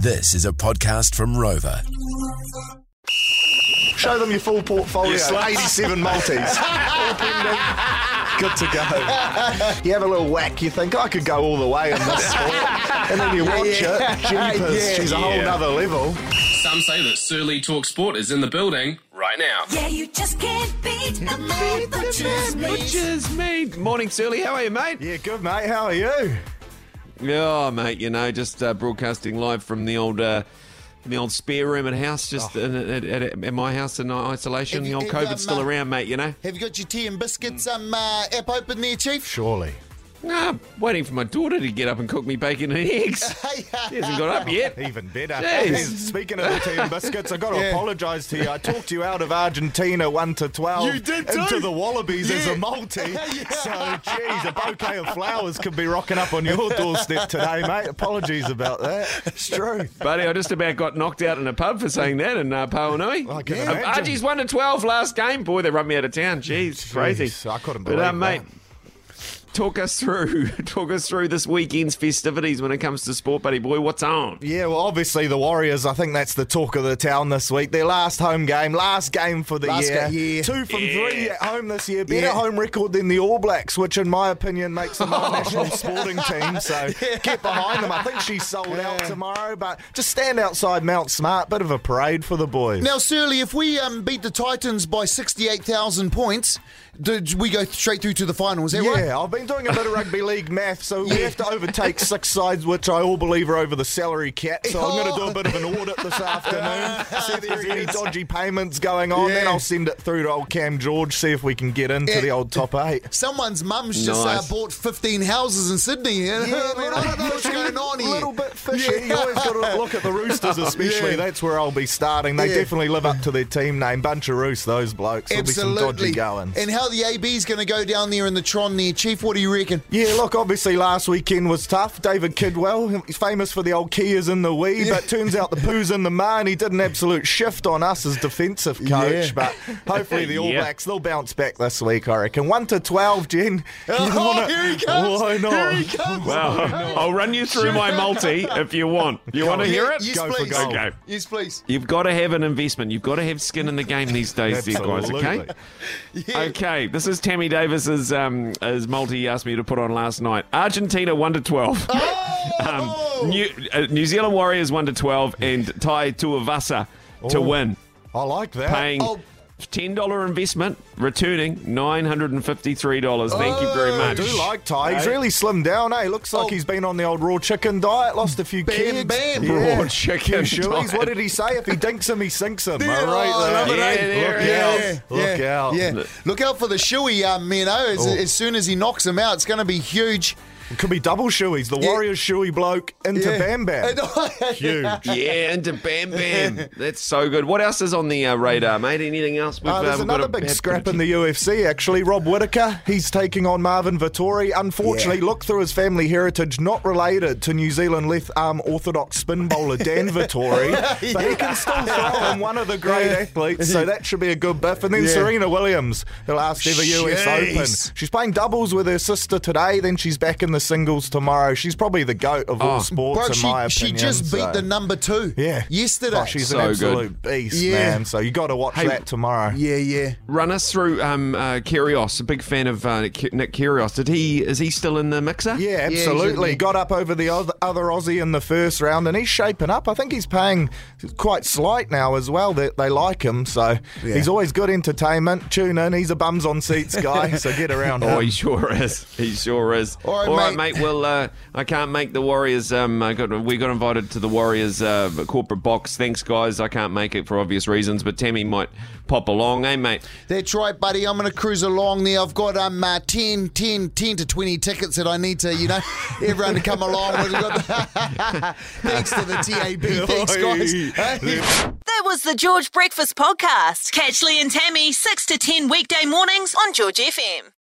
This is a podcast from Rova. Show them your full portfolio. 87 Maltese. All pending. Good to go. You have a little whack, you think, oh, I could go all the way in this sport. And then you watch it. Jeepers, Yeah, she's a whole yeah. nother level. Some say that Surly Talk Sport is in the building right now. Yeah, you just can't beat the man butcher's meat. Butcher's meat. Morning, Surly. How are you, mate? Yeah, good, mate. How are you? Oh, mate, you know, just uh, broadcasting live from the old. Uh, the old spare room at house, just Oh. in, at, at, at my house in isolation. Have The old have, COVID's um, still around, mate. You know. Have you got your tea and biscuits um, uh, app open there, Chief? Surely. Nah, waiting for my daughter to get up and cook me bacon and eggs. She hasn't got up yet. Even better. Jeez. Speaking of the tea and biscuits, I've got to Yeah. apologise to you. I talked you out of Argentina 1 to 12. You did too. Into the Wallabies as a multi. So, geez, a bouquet of flowers could be rocking up on your doorstep today, mate. Apologies about that. It's true. Buddy, I just about got knocked out in a pub for saying that in uh, Pauanui. I can Uh, imagine. Archie's 1 to 12 last game. Boy, they run me out of town. Jeez, crazy. Jeez, I couldn't But, believe uh, mate, that. Talk us through talk us through this weekend's festivities when it comes to sport, buddy boy. What's on? Yeah, well, obviously the Warriors. I think that's the talk of the town this week. Their last home game, last game for the Last year. ga- yeah. Two from three at home this year. Better Yeah. home record than the All Blacks, which in my opinion makes them our national sporting team. So get behind them. I think she's sold out tomorrow, but just stand outside Mount Smart. Bit of a parade for the boys. Now, Surly, if we um, beat the Titans by 68,000 points, do we go straight through to the finals? Is that yeah, right? I've been doing a bit of rugby league math, so we have to overtake six sides, which I all believe are over the salary cap. So I'm going to do a bit of an audit this afternoon, see if there's any dodgy payments going on. Then I'll send it through to old Cam George, see if we can get into Yeah. the old top eight. Someone's mum's just uh, bought 15 houses in Sydney. Yeah, I mean, I don't know what's going on here. A little bit fishy. You always got to look at the Roosters, especially. Yeah. That's where I'll be starting. They Yeah. definitely live up to their team name. Bunch of Roos, those blokes. There'll be some dodgy Absolutely. goings. And how the AB's going to go down there in the Tron there, Chief? What do you reckon? Yeah, look, obviously last weekend was tough. David Kidwell, he's famous for the old Kias in the wee, but turns out the poo's in the ma, and he did an absolute shift on us as defensive coach. Yeah. But hopefully the All Yeah. Blacks, they'll bounce back this week, I reckon. 1 to 12, Jen. Oh, wanna- here he comes. Why not? Here he comes. Well, I'll run you through my multi if you want. You want to hear it? Yes, Go for please. gold. Okay. Yes, please. You've got to have an investment. You've got to have skin in the game these days, there, guys. Okay. Absolutely. Okay. This is Tammy Davis's um, as multi he asked me to put on last night. Argentina one to twelve. Oh! um, New, uh, New Zealand Warriors one to twelve, and Tai Tuivasa to win. I like that. Paying Oh. Ten dollar investment, returning nine hundred and fifty three dollars. Thank you very Oh. I much. do like Tai. He's really slimmed down, eh? Looks like Oh. he's been on the old raw chicken diet, lost a few Bam, kids. bam. Raw chicken shoeies. diet. What did he say? If he dinks him, he sinks him. Yeah, All right, oh, I love there. Yeah, there Look it out. is. Look out. Yeah. Look out for the shoey, um, you know, as, Oh. as soon as he knocks him out, it's going to be huge. It could be double shoeies. The Warriors shoey bloke into Yeah. Bam Bam. Huge. Yeah, into Bam Bam. That's so good. What else is on the uh, radar, mate? Anything else? We've, Uh, there's uh, we've got another a- big scrap in the UFC, actually. Rob Whittaker, he's taking on Marvin Vettori. Unfortunately, look through his family heritage, not related to New Zealand left arm orthodox spin bowler Dan Vettori, but he can still throw and one of the great athletes, so that should be a good biff. And then Yeah. Serena Williams, the last ever US Open. She's playing doubles with her sister today, then she's back in the singles tomorrow. She's probably the goat of all Oh. sports, Bro, in she, my she opinion. just beat so- the number two Yeah. yesterday. Oh, she's So an good. absolute beast, Yeah. man. So you got to watch Hey, that tomorrow. yeah, yeah. Run us through um, uh, Kyrgios. A big fan of uh, Nick Nick Kyrgios. Did he? Is he still in the mixer? Yeah, he's absolutely. in- Got up over the other, other Aussie in the first round, and he's shaping up. I think he's paying quite slight now as well. They, they like him, so he's always good entertainment. Tune in. He's a bums on seats guy, so get around Oh, him. he sure is. He sure is. All right, mate. mate. Well, uh, I can't make the Warriors. Um, I got we got invited to the Warriors uh, corporate box. Thanks, guys. I can't make it for obvious reasons, but Tammy might pop along, eh, mate? That's right, buddy. I'm going to cruise along there. I've got um, uh, 10, 10, 10 to 20 tickets that I need to, you know, everyone to come along. We've got Thanks to the TAB. Thanks, guys. Hey. That was the George Breakfast Podcast. Catch Lee and Tammy 6 to 10 weekday mornings on George FM.